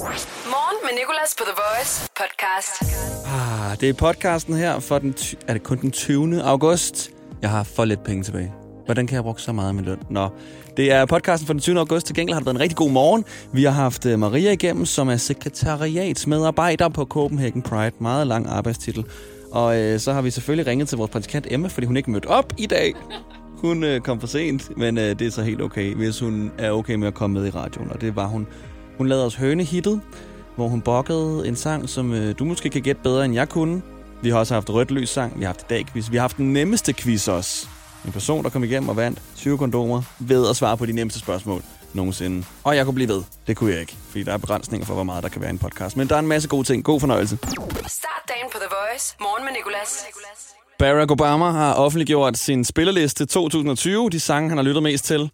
Morgen med Nicolas på The Voice podcast. Ah, det er podcasten her for den... Ty- er det kun den 20. august? Jeg har for lidt penge tilbage. Hvordan kan jeg bruge så meget af min løn? Nå, det er podcasten for den 20. august. Til gengæld har det været en rigtig god morgen. Vi har haft øh, Maria igennem, som er sekretariatsmedarbejder på Copenhagen Pride. Meget lang arbejdstitel. Og øh, så har vi selvfølgelig ringet til vores praktikant Emma, fordi hun ikke mødte op i dag. Hun øh, kom for sent, men øh, det er så helt okay, hvis hun er okay med at komme med i radioen. Og det var hun. Hun lavede os hønehittet, hvor hun bokkede en sang, som øh, du måske kan gætte bedre, end jeg kunne. Vi har også haft rødt lys sang, vi har haft dagquiz, vi har haft den nemmeste quiz også. En person, der kom igennem og vandt 20 kondomer ved at svare på de nemmeste spørgsmål nogensinde. Og jeg kunne blive ved. Det kunne jeg ikke, fordi der er begrænsninger for, hvor meget der kan være i en podcast. Men der er en masse gode ting. God fornøjelse. Start dagen på The Voice. Morgen med Nicolas. Barack Obama har offentliggjort sin spillerliste 2020, de sange, han har lyttet mest til.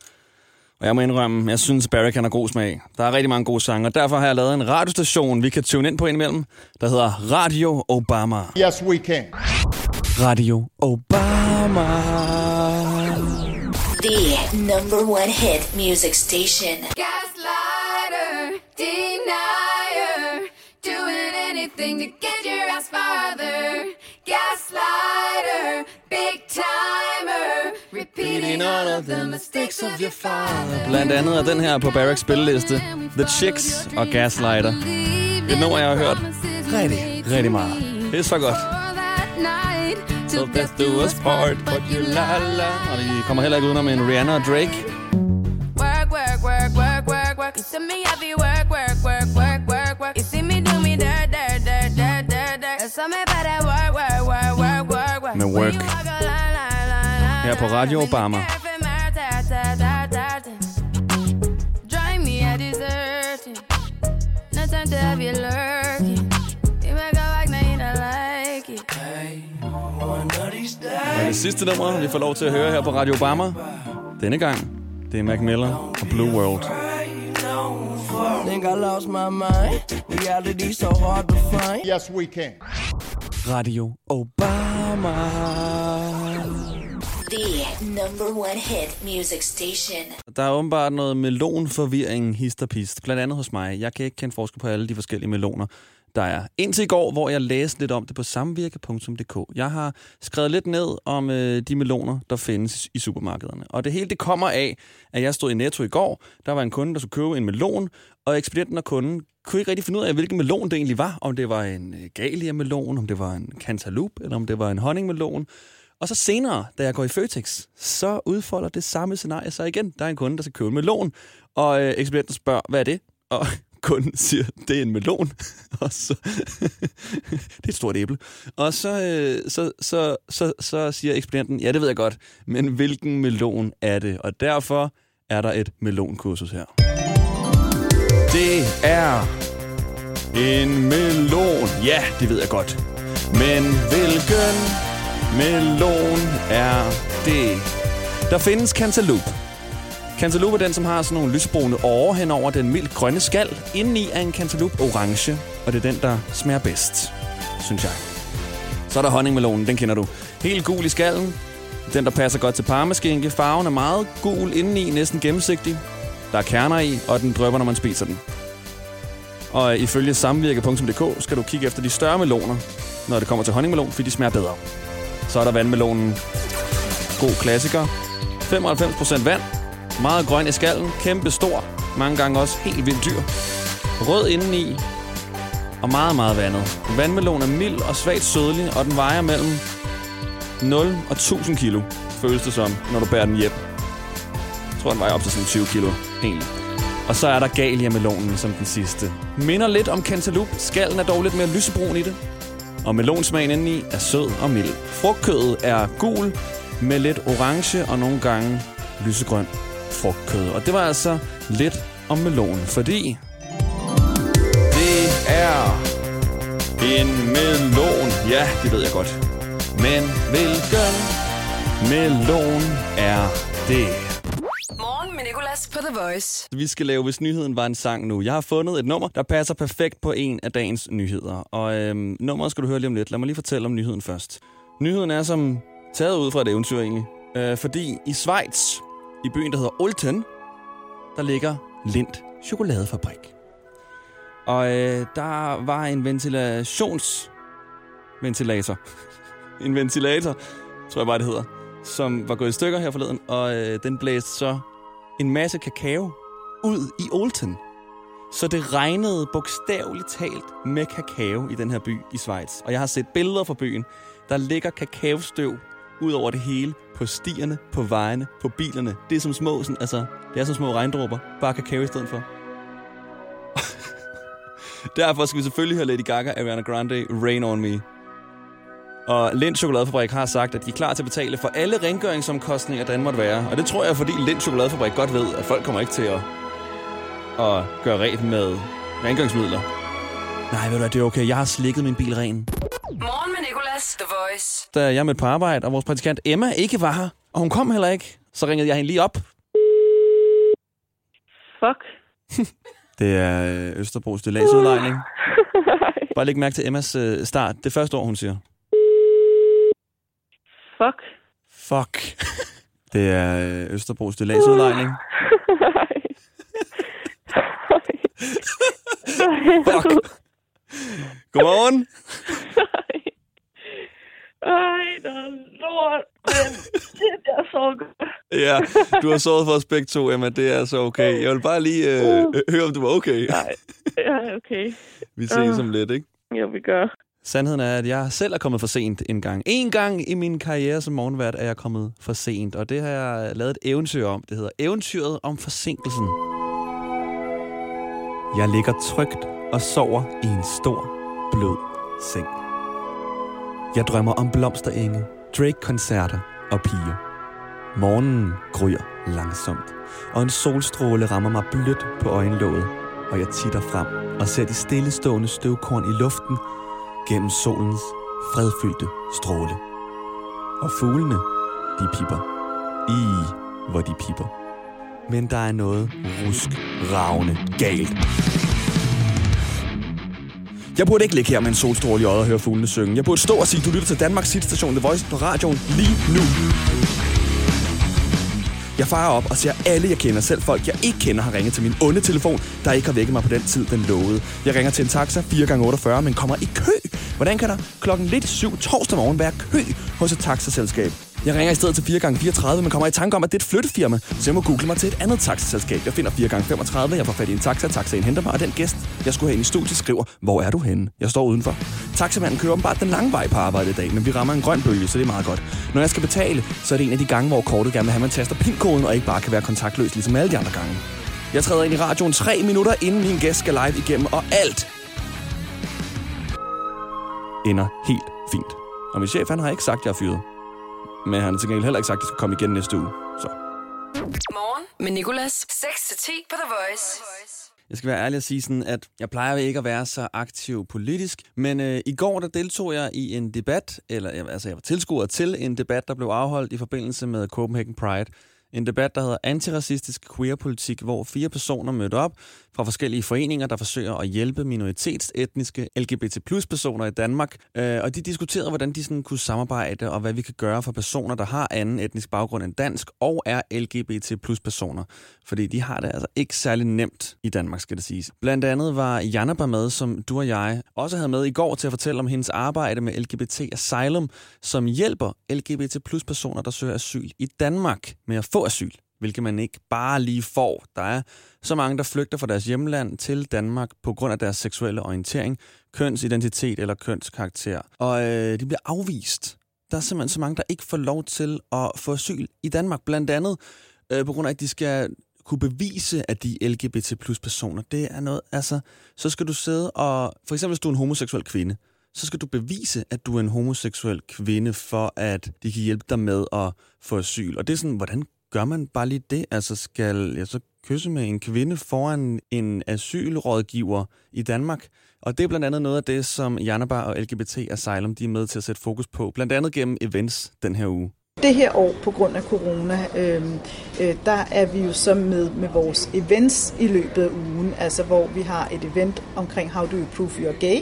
Og jeg må indrømme, jeg synes, Barack han har god smag. Der er rigtig mange gode sange, og derfor har jeg lavet en radiostation, vi kan tune ind på indimellem, der hedder Radio Obama. Yes, we can. Radio Obama. The number one hit music station. Gaslighter, denier, doing anything to get your ass farther. Gaslighter, big timer, repeating all of the mistakes of your father. Blandt andet er den her på Barracks spilleliste. The Chicks og Gaslighter. Et nummer, jeg har hørt rigtig, rigtig meget. Det er så godt. So death do us part, but you la la. Og vi kommer heller ikke udenom en Rihanna og Drake. Work, work, work, work, work, work. You see me heavy work, work, work, work, work, work. You see me do me dirt, dirt, dirt, dirt, dirt, dirt. Saw me by that work, work, work, work, work, work. Med work. Her på Radio. Obama. Drive me a deserting. No time to have you lurking. A like, now you don't like it. Og det sidste nummer, vi får lov til at høre her på Radio Obama, denne gang, det er Mac Miller og Blue World. Think I lost my mind. Reality so hard to find. Yes, we can. Radio Obama. The number one hit music station. Der er åbenbart noget melonforvirring, histerpist. Blandt andet hos mig. Jeg kan ikke kende forskel på alle de forskellige meloner, der er. Indtil i går, hvor jeg læste lidt om det på samvirke.dk. Jeg har skrevet lidt ned om øh, de meloner, der findes i supermarkederne. Og det hele det kommer af, at jeg stod i Netto i går. Der var en kunde, der skulle købe en melon, og ekspedienten og kunden kunne ikke rigtig finde ud af, hvilken melon det egentlig var. Om det var en øh, galia-melon, om det var en cantaloupe, eller om det var en honningmelon. Og så senere, da jeg går i Føtex, så udfolder det samme scenarie sig igen. Der er en kunde, der skal købe en melon, og øh, ekspedienten spørger, hvad er det? Og kunden siger, det er en melon. og så, det er et stort æble. Og så, øh, så, så, så, så siger ekspedienten, ja, det ved jeg godt, men hvilken melon er det? Og derfor er der et melonkursus her. Det er en melon. Ja, det ved jeg godt. Men hvilken melon er det? Der findes cantaloupe. Cantaloupe er den, som har sådan nogle lysbrune årer hen over den mildt grønne skal. Indeni er en cantaloupe orange, og det er den, der smager bedst, synes jeg. Så er der honningmelonen, den kender du. Helt gul i skallen. Den, der passer godt til parmaskinke. Farven er meget gul indeni, næsten gennemsigtig. Der er kerner i, og den drøber, når man spiser den. Og ifølge samvirke.dk skal du kigge efter de større meloner, når det kommer til honningmelon, fordi de smager bedre. Så er der vandmelonen. God klassiker. 95% vand. Meget grøn i skallen. Kæmpe stor. Mange gange også helt vildt dyr. Rød indeni. Og meget, meget vandet. Vandmelon er mild og svagt sødlig, og den vejer mellem 0 og 1000 kilo, føles det som, når du bærer den hjem. Jeg tror, den vejer op til sådan 20 kilo, egentlig. Og så er der galia-melonen som den sidste. Minder lidt om cantaloupe. Skallen er dog lidt mere lysebrun i det. Og melonsmagen indeni er sød og mild. Frugtkødet er gul med lidt orange og nogle gange lysegrøn frugtkød. Og det var altså lidt om melonen, fordi det er en melon. Ja, det ved jeg godt. Men hvilken melon er det? På The Voice. Vi skal lave, hvis nyheden var en sang nu. Jeg har fundet et nummer, der passer perfekt på en af dagens nyheder. Og øhm, nummeret skal du høre lige om lidt. Lad mig lige fortælle om nyheden først. Nyheden er som taget ud fra et eventyr egentlig. Øh, fordi i Schweiz, i byen, der hedder Olten, der ligger Lind Chokoladefabrik. Og øh, der var en ventilationsventilator. en ventilator, tror jeg bare, det hedder, som var gået i stykker her forleden, og øh, den blæste så en masse kakao ud i Olten. Så det regnede bogstaveligt talt med kakao i den her by i Schweiz. Og jeg har set billeder fra byen. Der ligger kakaostøv ud over det hele. På stierne, på vejene, på bilerne. Det er som små, sådan, altså, det er som små regndråber. Bare kakao i stedet for. Derfor skal vi selvfølgelig høre Lady Gaga, Ariana Grande, Rain On Me. Og Lind Chokoladefabrik har sagt, at de er klar til at betale for alle rengøringsomkostninger, der måtte være. Og det tror jeg, fordi Lind Chokoladefabrik godt ved, at folk kommer ikke til at, at gøre rent med rengøringsmidler. Nej, ved du hvad, det er okay. Jeg har slikket min bil ren. Morgen med Nicolas, The Voice. Da jeg mødte på arbejde, og vores praktikant Emma ikke var her, og hun kom heller ikke, så ringede jeg hende lige op. Fuck. Det er øh, Østerbros stilladsudlejning. Bare læg mærke til Emmas øh, start. Det første ord, hun siger. Fuck. Fuck. Det er øh, Østerbros stilladsudlejning. Fuck. Godmorgen. Ej, der er lort, men det er så godt. Ja, du har sovet for os begge to, Emma. Det er så okay. Jeg vil bare lige øh, øh, høre, om du var okay. Nej, ja, okay. Vi ses om lidt, ikke? Jo, vi gør. Sandheden er, at jeg selv er kommet for sent en gang. En gang i min karriere som morgenvært er jeg kommet for sent, og det har jeg lavet et eventyr om. Det hedder Eventyret om forsinkelsen. Jeg ligger trygt og sover i en stor, blød seng. Jeg drømmer om blomsterenge, Drake-koncerter og piger. Morgenen gryer langsomt, og en solstråle rammer mig blødt på øjenlåget, og jeg titter frem og ser de stillestående støvkorn i luften gennem solens fredfyldte stråle. Og fuglene, de pipper. I, hvor de pipper. Men der er noget rusk, ravne galt. Jeg burde ikke ligge her med en solstråle i øjet og høre fuglene synge. Jeg burde stå og sige, du lytter til Danmarks hitstation The Voice på radioen lige nu. Jeg farer op og ser alle, jeg kender, selv folk, jeg ikke kender, har ringet til min onde telefon, der ikke har vækket mig på den tid, den lovede. Jeg ringer til en taxa 4x48, men kommer i kø. Hvordan kan der klokken lidt syv torsdag morgen være kø hos et taxaselskab? Jeg ringer i stedet til 4x34, men kommer i tanke om, at det er et flyttefirma, så jeg må google mig til et andet taxaselskab. Jeg finder 4x35, jeg får fat i en taxa, taxaen henter mig, og den gæst, jeg skulle have ind i studiet, skriver, hvor er du henne? Jeg står udenfor. Taxamanden kører bare den lange vej på arbejde i dag, men vi rammer en grøn bølge, så det er meget godt. Når jeg skal betale, så er det en af de gange, hvor kortet gerne vil have, at man taster pinkoden og ikke bare kan være kontaktløs, ligesom alle de andre gange. Jeg træder ind i radioen tre minutter, inden min gæst skal live igennem, og alt ender helt fint. Og min chef, han har ikke sagt, at jeg er fyret. Men han har til gengæld heller ikke sagt, at jeg skal komme igen næste uge. Så. Morgen med Nicolas. 6-10 på The Voice. Jeg skal være ærlig og sige sådan, at jeg plejer ikke at være så aktiv politisk, men øh, i går der deltog jeg i en debat, eller jeg- altså jeg var tilskuer til en debat, der blev afholdt i forbindelse med Copenhagen Pride. En debat, der hedder Antiracistisk Queer-politik, hvor fire personer mødte op fra forskellige foreninger, der forsøger at hjælpe minoritetsetniske LGBT plus personer i Danmark. Øh, og de diskuterede, hvordan de sådan kunne samarbejde, og hvad vi kan gøre for personer, der har anden etnisk baggrund end dansk, og er LGBT plus personer. Fordi de har det altså ikke særlig nemt i Danmark, skal det siges. Blandt andet var Janneba med, som du og jeg også havde med i går til at fortælle om hendes arbejde med LGBT Asylum, som hjælper LGBT plus personer, der søger asyl i Danmark med at få asyl hvilket man ikke bare lige får. Der er så mange, der flygter fra deres hjemland til Danmark på grund af deres seksuelle orientering, kønsidentitet eller kønskarakter. Og øh, de bliver afvist. Der er simpelthen så mange, der ikke får lov til at få asyl i Danmark. Blandt andet øh, på grund af, at de skal kunne bevise, at de er LGBT plus personer. Det er noget, altså, så skal du sidde og, for eksempel hvis du er en homoseksuel kvinde, så skal du bevise, at du er en homoseksuel kvinde, for at de kan hjælpe dig med at få asyl. Og det er sådan, hvordan gør man bare lige det? Altså, skal jeg så kysse med en kvinde foran en asylrådgiver i Danmark? Og det er blandt andet noget af det, som Janabar og LGBT Asylum de er med til at sætte fokus på, blandt andet gennem events den her uge. Det her år på grund af corona, øh, øh, der er vi jo så med med vores events i løbet af ugen, altså hvor vi har et event omkring How do you prove you're gay,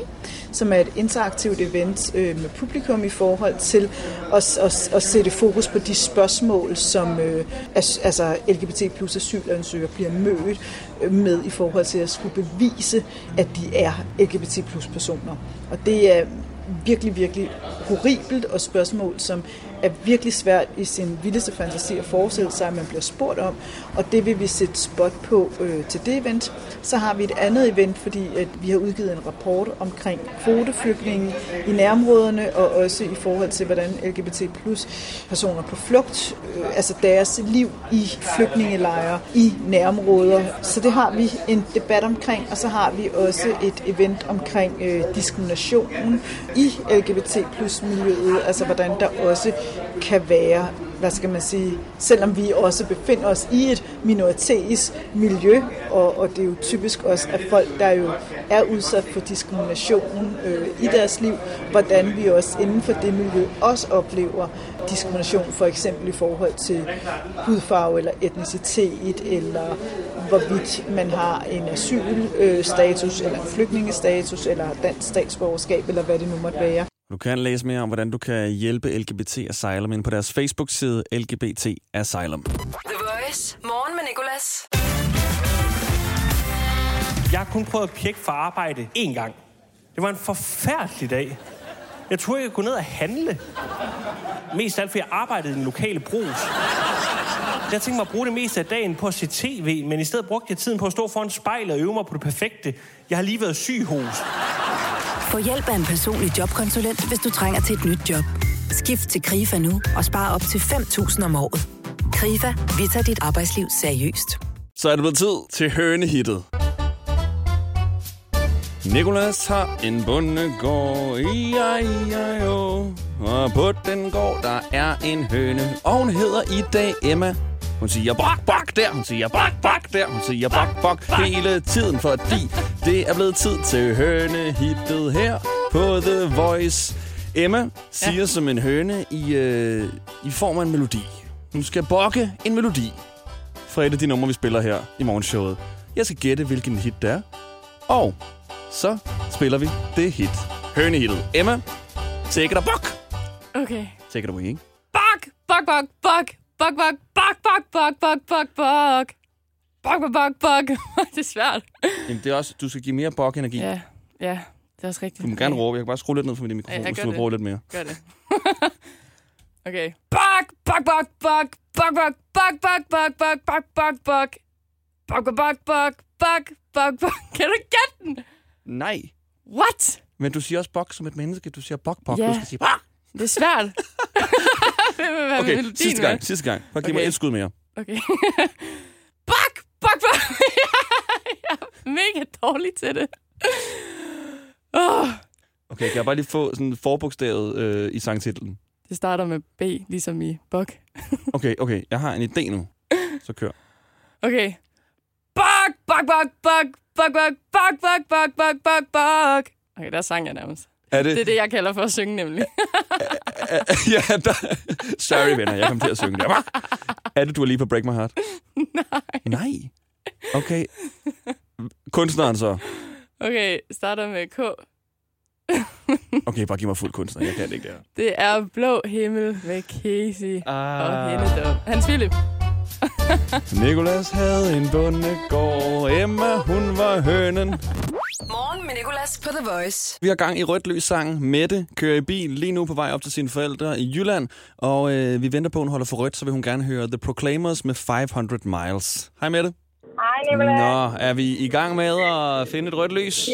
som er et interaktivt event øh, med publikum i forhold til at, at, at sætte fokus på de spørgsmål, som øh, altså LGBT plus asylansøgere bliver mødt øh, med i forhold til at skulle bevise, at de er LGBT plus personer. Og det er virkelig, virkelig horribelt og spørgsmål, som er virkelig svært i sin vildeste fantasi at forestille sig, at man bliver spurgt om. Og det vil vi sætte spot på øh, til det event. Så har vi et andet event, fordi at vi har udgivet en rapport omkring kvoteflygtninge i nærområderne, og også i forhold til, hvordan LGBT plus personer på flugt, øh, altså deres liv i flygtningelejre i nærområder. Så det har vi en debat omkring, og så har vi også et event omkring øh, diskrimination i LGBT plus miljøet, altså hvordan der også kan være, hvad skal man sige, selvom vi også befinder os i et minoritets miljø, og, og det er jo typisk også at folk, der jo er udsat for diskrimination øh, i deres liv, hvordan vi også inden for det miljø også oplever diskrimination, for eksempel i forhold til hudfarve eller etnicitet, eller hvorvidt man har en asylstatus, eller en flygtningestatus, eller dansk statsborgerskab, eller hvad det nu måtte være. Du kan læse mere om, hvordan du kan hjælpe LGBT Asylum ind på deres Facebook-side LGBT Asylum. The Voice. Morgen med Nicolas. Jeg har kun prøvet at pjekke for arbejde én gang. Det var en forfærdelig dag. Jeg troede, jeg kunne gå ned og handle. Mest af alt, fordi jeg arbejdede i den lokale brus. Jeg tænkte mig at bruge det meste af dagen på at se tv, men i stedet brugte jeg tiden på at stå foran spejlet og øve mig på det perfekte. Jeg har lige været syg hos. Få hjælp af en personlig jobkonsulent, hvis du trænger til et nyt job. Skift til KRIFA nu og spare op til 5.000 om året. KRIFA, vi tager dit arbejdsliv seriøst. Så er det blevet tid til hønehittet. Nikolas har en bundegård, i ja. Og på den gård, der er en høne, og hun hedder i dag Emma. Hun siger bak, bak der, hun siger bak, bak der, hun siger bak, bak hele tiden, fordi det er blevet tid til hønehittet her på The Voice. Emma siger ja. som en høne i, øh, i form af en melodi. Hun skal bokke en melodi fra et af de numre, vi spiller her i morgenshowet. Jeg skal gætte, hvilken hit det er. Og så spiller vi det hit. Hønehittet. Emma, take it a bok. Okay. Take it away, ikke? Bak, bak, bak. Bak, bak, bak, bak, bak, bak, bak, bak. Bak, bak, bak, bak. det er svært. Jamen, det er også, du skal give mere bok-energi. Ja, ja. Det er også rigtigt. Du må gerne råbe. Jeg kan bare skrue lidt ned for min mikrofon, Ja, hvis du vil bruge lidt mere. Gør det. okay. Bak, bak, bak, bak. Bak, bak, bak, bak, bak, bak, bak, bak, bak. Bak, bak, bak, bak, bak, bak, bak. Kan du gætte den? Nej. What? Men du siger også bok som et menneske. Du siger bok, bok. Ja. Du skal sige bok. Det er svært. Okay, sidste med? gang. Sidste gang. Bare giv Okay. mig et skud mere. Okay. Jeg er mega dårlig til det. Oh, Okay, kan jeg bare lige få sådan forbogstavet øh, i sangtitlen? det starter med B, ligesom i bok. Okay, okay. Jeg har en idé nu. Så kør. Okay. Bak, bak, bak, bak, bak, bak, bak, bak, bak, bak, bak, bak. Okay, der sang jeg nærmest. Er det? Det er det, jeg kalder for at synge, nemlig. ja, der... Sorry, venner. Jeg kom til at synge der. Er det, du er lige på Break My Heart? Nej. Nej. Okay. Kunstneren så. Okay, starter med K. Okay, bare giv mig fuld kunstner. Jeg kan det ikke der. Det er Blå Himmel med Casey Ah. og Hennedum. Hans Philip. Nikolas havde en bondegård. Emma, hun var hønen. Morgen med Nicolas på The Voice. Vi har gang i rødt lys sang. Mette kører i bil lige nu på vej op til sine forældre i Jylland. Og øh, vi venter på, at hun holder for rødt, så vil hun gerne høre The Proclaimers med 500 Miles. Hej Mette. Hej, Nicolai. Nå, er vi i gang med at finde et rødt lys?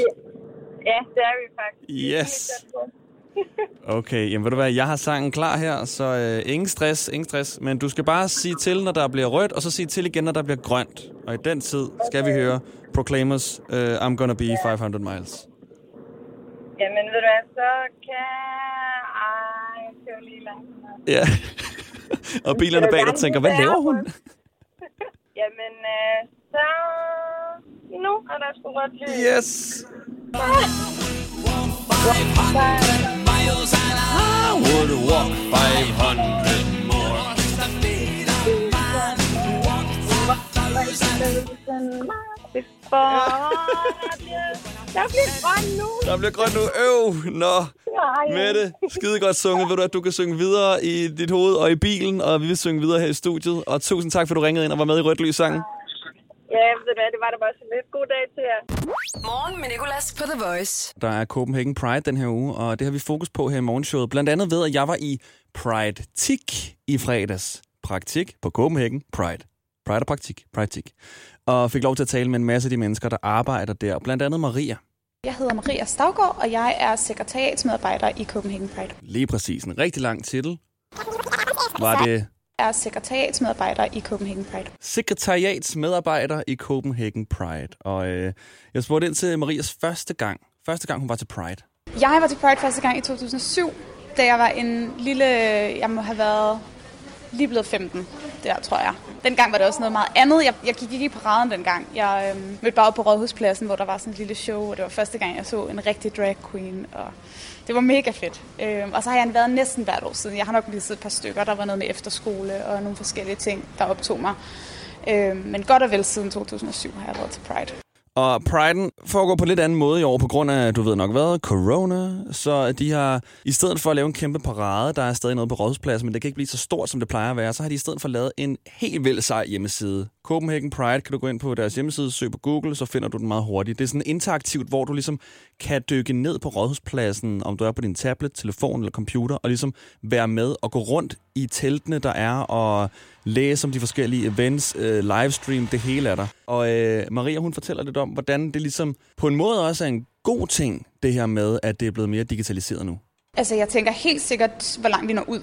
Ja, det er vi faktisk. Yes. Okay, jamen ved du hvad, jeg har sangen klar her, så øh, ingen stress, ingen stress. Men du skal bare sige til, når der bliver rødt, og så sige til igen, når der bliver grønt. Og i den tid skal vi høre Proclaimers uh, I'm Gonna Be 500 Miles. Jamen, ved du hvad, så kan... Ej, kører lige langsomt. Ja. og bilerne bag dig tænker, hvad laver hun? Jamen, øh, så... Nu er der sgu rødt lys. Yes. I would walk 500 more. Der bliver grøn nu. Der bliver grønt nu. Øv, nå. Nej. Mette, skide godt sunget. Ved du, at du kan synge videre i dit hoved og i bilen, og vi vil synge videre her i studiet. Og tusind tak, for at du ringede ind og var med i Rødt Lys sangen. Ja, ved du hvad, det var da bare så lidt. God dag til jer. Morgen med Nicolas på The Voice. Der er Copenhagen Pride den her uge, og det har vi fokus på her i morgenshowet. Blandt andet ved, at jeg var i Pride Tik i fredags. Praktik på Copenhagen Pride. Pride og praktik. Pride Tik. Og fik lov til at tale med en masse af de mennesker, der arbejder der. Blandt andet Maria. Jeg hedder Maria Stavgaard, og jeg er sekretariatsmedarbejder i Copenhagen Pride. Lige præcis. En rigtig lang titel. Var det er sekretariatsmedarbejder i Copenhagen Pride. sekretariatsmedarbejder i Copenhagen Pride. Og øh, jeg spurgte ind til Marias første gang. Første gang, hun var til Pride. Jeg var til Pride første gang i 2007, da jeg var en lille... Jeg må have været lige blevet 15, der tror jeg. Dengang var det også noget meget andet. Jeg, jeg gik ikke i paraden dengang. Jeg øhm, mødte bare op på Rådhuspladsen, hvor der var sådan et lille show, og det var første gang, jeg så en rigtig drag queen, og det var mega fedt. Øhm, og så har jeg været næsten hvert år siden. Jeg har nok lige set et par stykker. Der var noget med efterskole og nogle forskellige ting, der optog mig. Øhm, men godt og vel siden 2007 har jeg været til Pride. Og Priden foregår på lidt anden måde i år, på grund af, du ved nok hvad, corona. Så de har, i stedet for at lave en kæmpe parade, der er stadig noget på Rådhuspladsen, men det kan ikke blive så stort, som det plejer at være, så har de i stedet for lavet en helt vild sej hjemmeside. Copenhagen Pride kan du gå ind på deres hjemmeside, søg på Google, så finder du den meget hurtigt. Det er sådan interaktivt, hvor du ligesom kan dykke ned på Rådhuspladsen, om du er på din tablet, telefon eller computer, og ligesom være med og gå rundt i teltene, der er, og læse om de forskellige events, øh, livestream, det hele er der. Og øh, Maria, hun fortæller lidt om, hvordan det ligesom på en måde også er en god ting, det her med, at det er blevet mere digitaliseret nu. Altså, jeg tænker helt sikkert, hvor langt vi når ud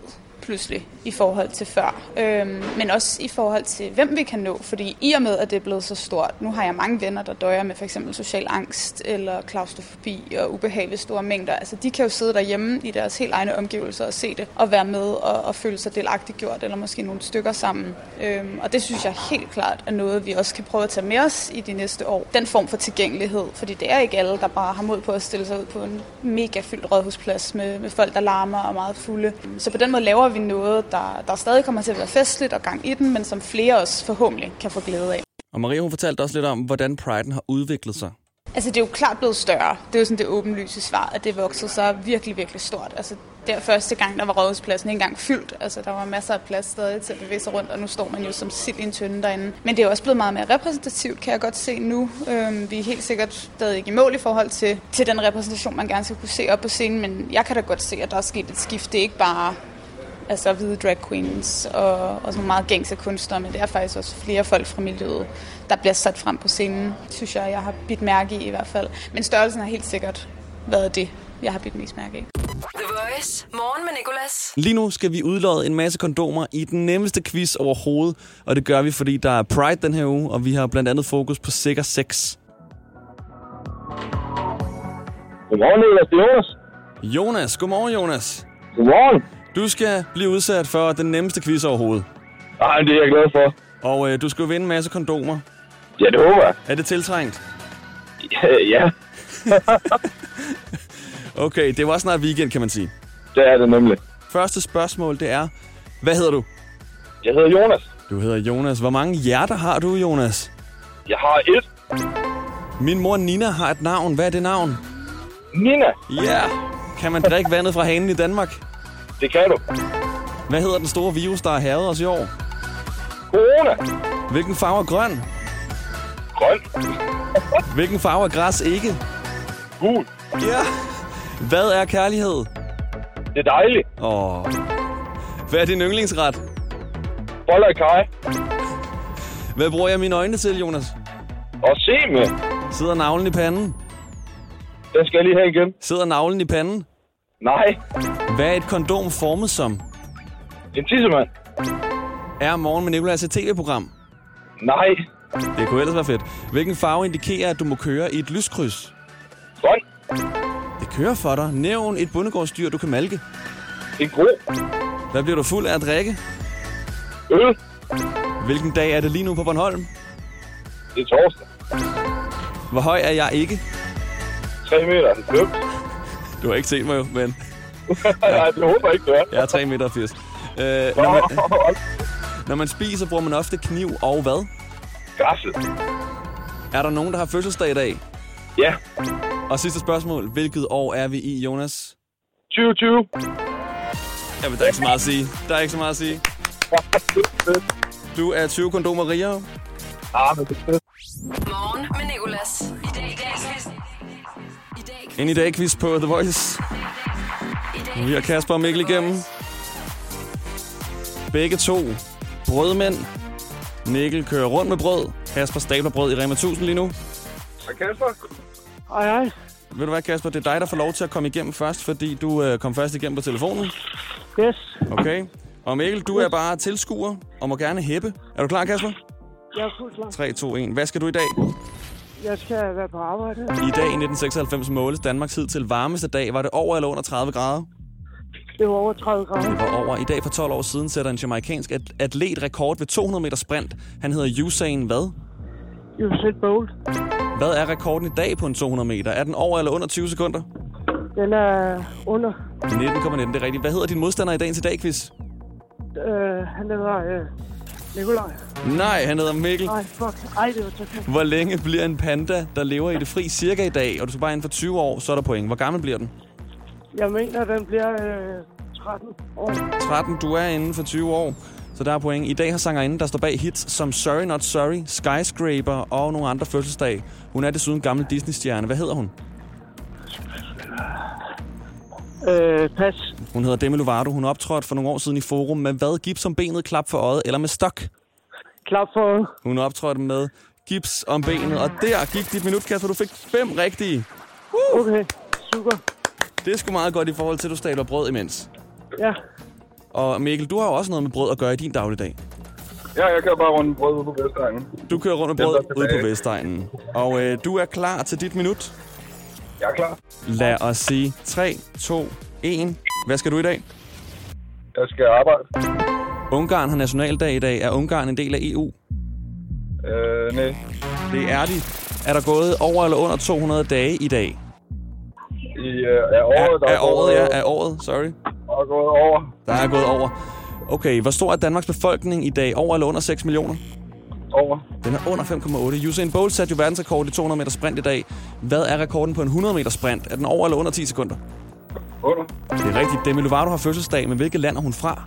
pludselig i forhold til før. Øhm, men også i forhold til, hvem vi kan nå. Fordi i og med, at det er blevet så stort, nu har jeg mange venner, der døjer med for eksempel social angst eller klaustrofobi og ubehag ved store mængder. Altså, de kan jo sidde derhjemme i deres helt egne omgivelser og se det, og være med og, og føle sig delagtigt gjort, eller måske nogle stykker sammen. Øhm, og det synes jeg helt klart er noget, vi også kan prøve at tage med os i de næste år. Den form for tilgængelighed, fordi det er ikke alle, der bare har mod på at stille sig ud på en mega fyldt rådhusplads med, med folk, der larmer og er meget fulde. Så på den måde laver vi noget, der, der stadig kommer til at være festligt og gang i den, men som flere også forhåbentlig kan få glæde af. Og Maria, hun fortalte også lidt om, hvordan Pride'en har udviklet sig. Altså, det er jo klart blevet større. Det er jo sådan det åbenlyse svar, at det voksede sig virkelig, virkelig stort. Altså, der første gang, der var rådhuspladsen ikke engang fyldt. Altså, der var masser af plads stadig til at bevæge sig rundt, og nu står man jo som sild i en tynde derinde. Men det er også blevet meget mere repræsentativt, kan jeg godt se nu. Øhm, vi er helt sikkert stadig ikke i mål i forhold til, til den repræsentation, man gerne skal kunne se op på scenen, men jeg kan da godt se, at der er sket et skift. Det er ikke bare altså hvide drag queens og, og sådan meget gængse kunstnere, men det er faktisk også flere folk fra miljøet, der bliver sat frem på scenen, synes jeg, jeg har bidt mærke i i hvert fald. Men størrelsen har helt sikkert været det, jeg har bidt mest mærke i. The Voice. Morgen med Nicolas. Lige nu skal vi udlåde en masse kondomer i den nemmeste quiz overhovedet, og det gør vi, fordi der er Pride den her uge, og vi har blandt andet fokus på sikker sex. Godmorgen, Nicolas. Det er Jonas. Jonas, godmorgen Jonas. Godmorgen. Du skal blive udsat for den nemmeste quiz overhovedet. Ej, det er jeg glad for. Og øh, du skal jo vinde en masse kondomer. Ja, det håber jeg. Er det tiltrængt? Ja, ja. Okay, det var snart weekend, kan man sige. det er det nemlig. Første spørgsmål, det er, hvad hedder du? Jeg hedder Jonas. Du hedder Jonas. Hvor mange hjerter har du, Jonas? Jeg har et. Min mor Nina har et navn. Hvad er det navn? Nina. Ja. Kan man drikke vandet fra hanen i Danmark? Det kan du. Hvad hedder den store virus, der har havet os i år? Corona. Hvilken farve er grøn? Grøn. Hvilken farve er græs ikke? Gul. Ja. Hvad er kærlighed? Det er dejligt. Åh. Hvad er din yndlingsret? Boller i kaj. Hvad bruger jeg mine øjne til, Jonas? Og se med. Sidder navlen i panden? Den skal jeg lige have igen. Sidder navlen i panden? Nej. Hvad er et kondom formet som? En tissemand. Er morgen med Nicolás et tv-program? Nej. Det kunne ellers være fedt. Hvilken farve indikerer, at du må køre i et lyskryds? Grøn. Det kører for dig. Nævn et bundegårdsdyr, du kan malke. En gro. Hvad bliver du fuld af at drikke? Øl. Hvilken dag er det lige nu på Bornholm? Det er torsdag. Hvor høj er jeg ikke? 3 meter. Er Du har ikke set mig jo, men Nej, det håber jeg ikke, du er. jeg er 3 meter 80. Øh, når, man, når man spiser, bruger man ofte kniv og hvad? Græsset. Er der nogen, der har fødselsdag i dag? Ja. Og sidste spørgsmål. Hvilket år er vi i, Jonas? 2020. Jamen, der er ikke så meget at sige. Der er ikke så meget at sige. Du er 20 kondomer rigere. Ah, men det er fedt. Morgen med Nicolas. I dag i dag Ind i dag quiz på The Voice. Vi har Kasper og Mikkel igennem. Begge to brødmænd. Mikkel kører rundt med brød. Kasper stabler brød i Rema 1000 lige nu. Hej Kasper. Hej, hej. Ved du hvad, Kasper? Det er dig, der får lov til at komme igennem først, fordi du øh, kom først igennem på telefonen. Yes. Okay. Og Mikkel, du er bare tilskuer og må gerne hæppe. Er du klar, Kasper? Jeg er fuldt klar. 3, 2, 1. Hvad skal du i dag? Jeg skal være på arbejde. I dag i 1996 måles Danmarks tid til varmeste dag. Var det over eller under 30 grader? Det var over 30 grader. Var over. I dag for 12 år siden sætter en jamaikansk at- atlet rekord ved 200 meter sprint. Han hedder Usain hvad? Usain Bolt. Hvad er rekorden i dag på en 200 meter? Er den over eller under 20 sekunder? Den er under. 19,19, det er rigtigt. Hvad hedder din modstander i dagens i dag, quiz? Øh, han hedder øh, Nikolaj. Nej, han hedder Mikkel. Nej, fuck. Ej, det var så fedt. Hvor længe bliver en panda, der lever i det fri cirka i dag? Og du skal bare inden for 20 år, så er der point. Hvor gammel bliver den? Jeg mener, den bliver øh, 13 år. 13, du er inden for 20 år. Så der er point. I dag har sangerinden, der står bag hits som Sorry Not Sorry, Skyscraper og nogle andre fødselsdage. Hun er desuden gammel Disney-stjerne. Hvad hedder hun? Øh, pas. Hun hedder Demi Lovato. Hun optrådte for nogle år siden i Forum med hvad? Gips om benet, klap for øjet eller med stok? Klap for øjet. Hun optrådte med gips om benet. Og der gik dit minut, Kasper. Du fik fem rigtige. Okay, super. Det er sgu meget godt i forhold til, at du stabler brød imens. Ja. Og Mikkel, du har jo også noget med brød at gøre i din dagligdag. Ja, jeg kører bare rundt med brød ude på Vestegnen. Du kører rundt med brød ude på. Vestegnen. Og øh, du er klar til dit minut. Jeg er klar. Lad os sige 3, 2, 1. Hvad skal du i dag? Jeg skal arbejde. Ungarn har nationaldag i dag. Er Ungarn en del af EU? Øh, nej. Det er de. Er der gået over eller under 200 dage i dag? I øh, er året, der Er året, ja. Er året, sorry. Der er gået over. Der er gået over. Okay, hvor stor er Danmarks befolkning i dag? Over eller under 6 millioner? Over. Den er under 5,8. Usain Bolt satte jo verdensrekord i 200 meter sprint i dag. Hvad er rekorden på en 100 meter sprint? Er den over eller under 10 sekunder? Under. Det er rigtigt. Demi Lovato har fødselsdag, men hvilket land er hun fra?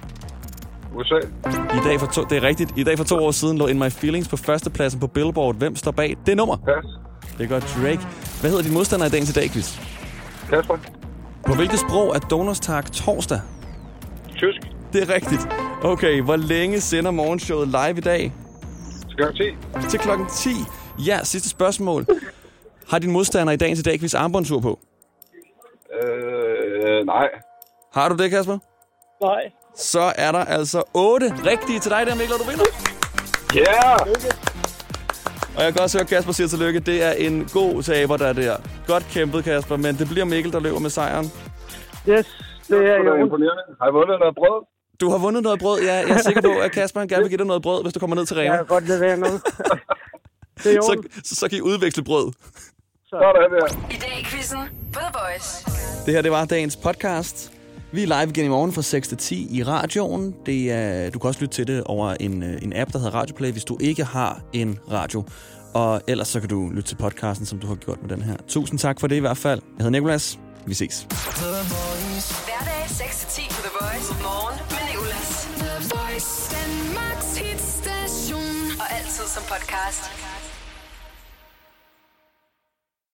USA. I dag for to, det er rigtigt. I dag for to år siden lå In My Feelings på førstepladsen på Billboard. Hvem står bag det nummer? Pas. Det er godt Drake. Hvad hedder din modstander i dagens i dag, quiz? Kasper. På hvilket sprog er Donnerstag torsdag? Tysk. Det er rigtigt. Okay, hvor længe sender morgenshowet live i dag? Til klokken 10. Til klokken 10. Ja, sidste spørgsmål. Har din modstander i dagens i dag quiz armbåndsur på? Øh, nej. Har du det, Kasper? Nej. Så er der altså 8 rigtige til dig der, Mikkel, og du vinder. Ja! Yeah! Og jeg kan også høre, at Kasper siger tillykke. Det er en god taber, der er der. Godt kæmpet, Kasper, men det bliver Mikkel, der løber med sejren. Yes, det er jo. imponerende. Har I vundet noget brød? Du har vundet noget brød. Ja, jeg er sikker på, at Kasper han gerne vil give dig noget brød, hvis du kommer ned til Jeg Rema. kan godt levere noget. Det er jo. Så, så, så kan I udveksle brød. Sådan der. I dag i quizzen på The Voice. Det her, det var dagens podcast. Vi er live igen i morgen fra 6 til 10 i radioen. Det er, du kan også lytte til det over en, øh, en app, der hedder Radioplay, hvis du ikke har en radio. Og ellers så kan du lytte til podcasten, som du har gjort med den her. Tusind tak for det i hvert fald. Jeg hedder Nikolas. Vi ses. Hverdag 6-10 på The Voice. Morgen med Nicolas. The Voice. Danmarks hitstation. Og altid som podcast.